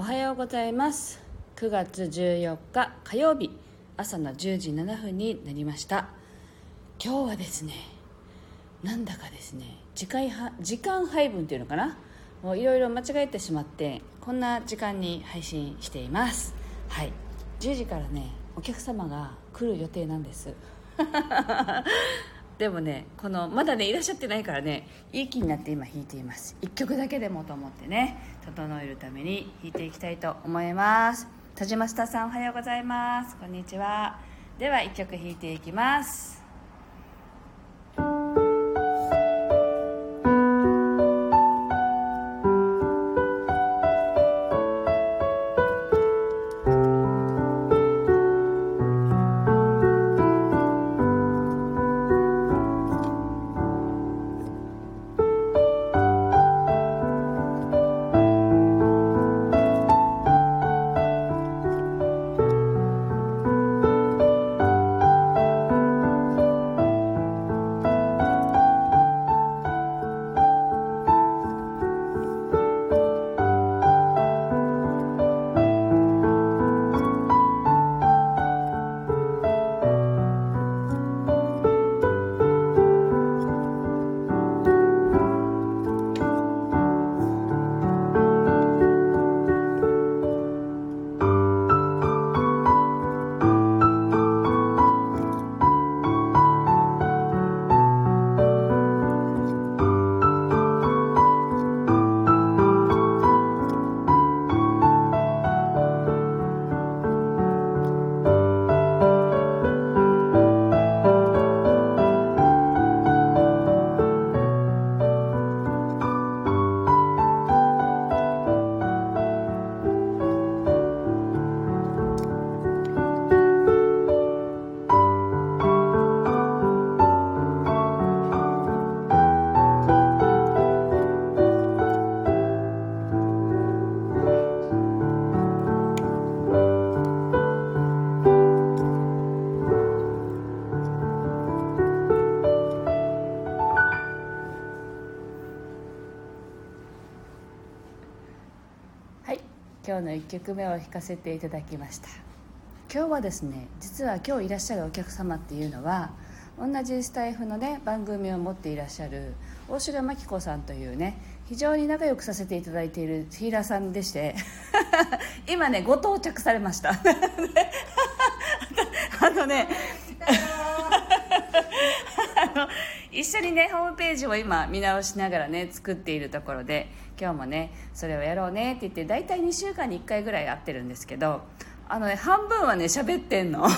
おはようございます。9月14日火曜日。朝の10時7分になりました。今日はですねなんだかですね時間時間配分っていうのかな？もういろいろ間違えてしまってこんな時間に配信しています。はい。10時からねお客様が来る予定なんです。でもねこのまだねいらっしゃってないからねいい気になって今弾いています。1曲だけでもと思ってね整えるために弾いていきたいと思います。田島下さんおはようございます。こんにちは。では1曲弾いていきます。今日の1曲目を弾かせていただきました。今日はですね実は今日いらっしゃるお客様っていうのは同じスタイフのね番組を持っていらっしゃる大城真紀子さんというね非常に仲良くさせていただいているヒーラーさんでして 今ねご到着されました。あのね あの一緒にねホームページを今見直しながらね作っているところで今日もねそれをやろうねって言って大体2週間に1回ぐらい会ってるんですけどあのね半分はね喋ってんの。あ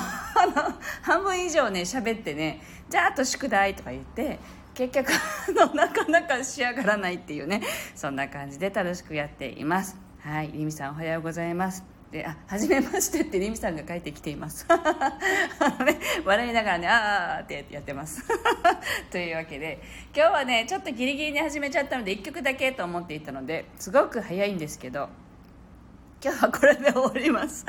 の半分以上ね喋ってねじゃああと宿題とか言って結局のなかなか仕上がらないっていうねそんな感じで楽しくやっています。はいりみさんおはようございます。で、あ、はじめましてってリミさんが帰ってきています。ね、笑いながらね、あーってやってます。というわけで、今日はね、ちょっとギリギリに始めちゃったので、1曲だけと思っていたので、すごく早いんですけど、今日はこれで終わります。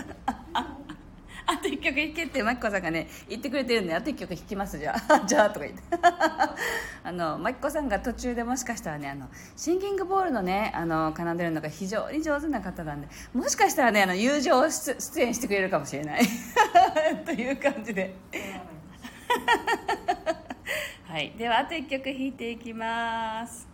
あと1曲弾けってマキコさんがね言ってくれてるんであと1曲弾きますじゃあ。じゃあとか言って。あのマキコさんが途中でもしかしたらねあのシンキングボールのねあの奏でるのが非常に上手な方なんでもしかしたらねあの友情出演してくれるかもしれない。という感じで。はい。ではあと1曲弾いていきます。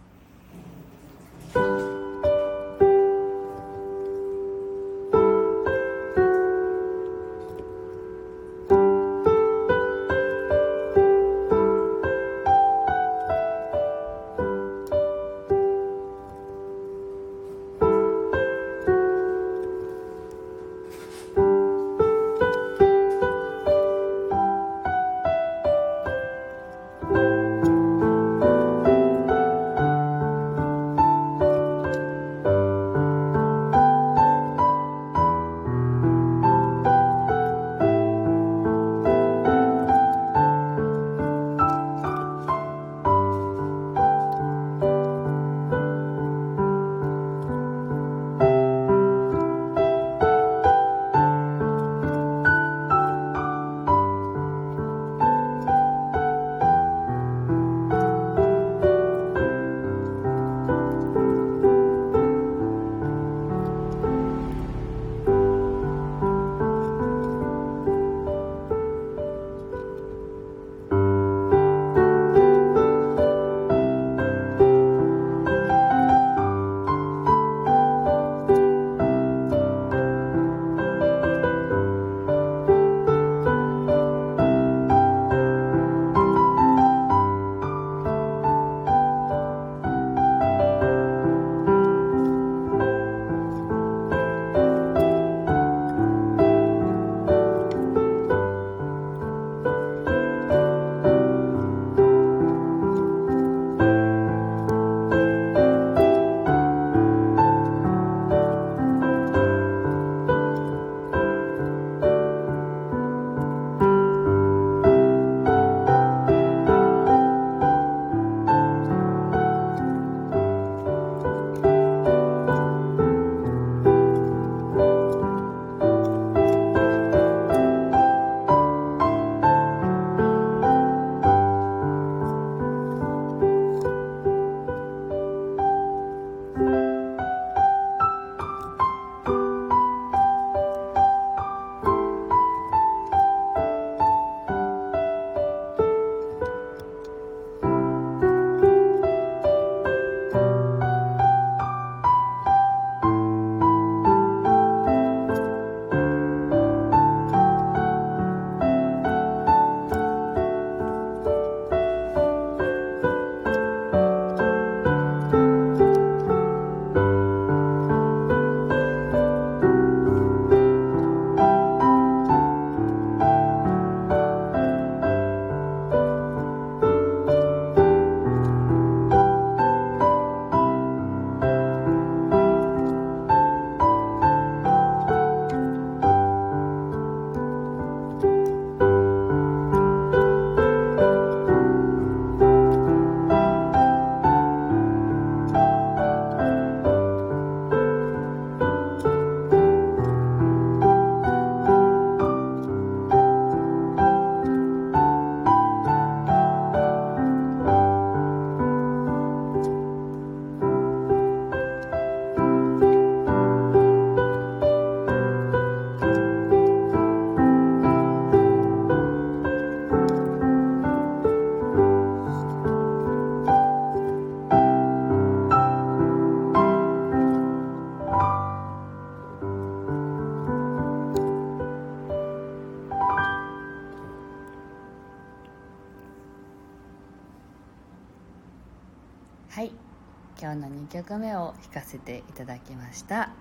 今日の2曲目を弾かせていただきました。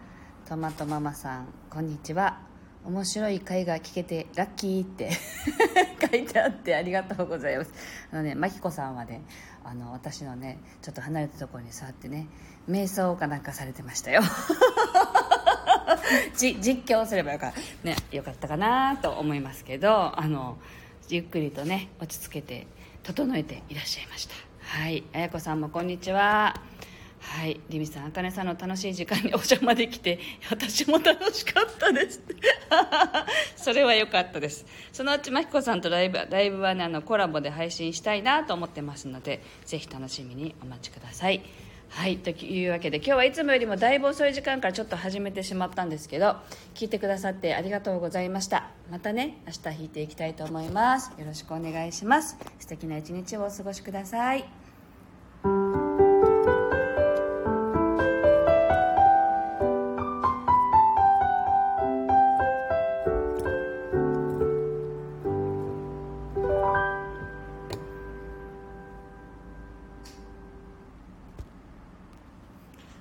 トマトママさんこんにちは。面白い回が聞けてラッキーって 書いてあってありがとうございます。あのね真紀子さんはねあの私のねちょっと離れたところに座ってね瞑想かなんかされてましたよ。じ実況すればよか,、ね、よかったかなと思いますけどあのゆっくりとね落ち着けて整えていらっしゃいました。はい綾子さんもこんにちは。はいリミさんあかねさんの楽しい時間に お邪魔できて私も楽しかったです。それは良かったです。そのうち真彦さんとライブライブはねあのコラボで配信したいなと思ってますのでぜひ楽しみにお待ちください。はいというわけで今日はいつもよりもだいぶ遅い時間からちょっと始めてしまったんですけど聞いてくださってありがとうございました。またね明日弾いていきたいと思います。よろしくお願いします。素敵な一日をお過ごしください。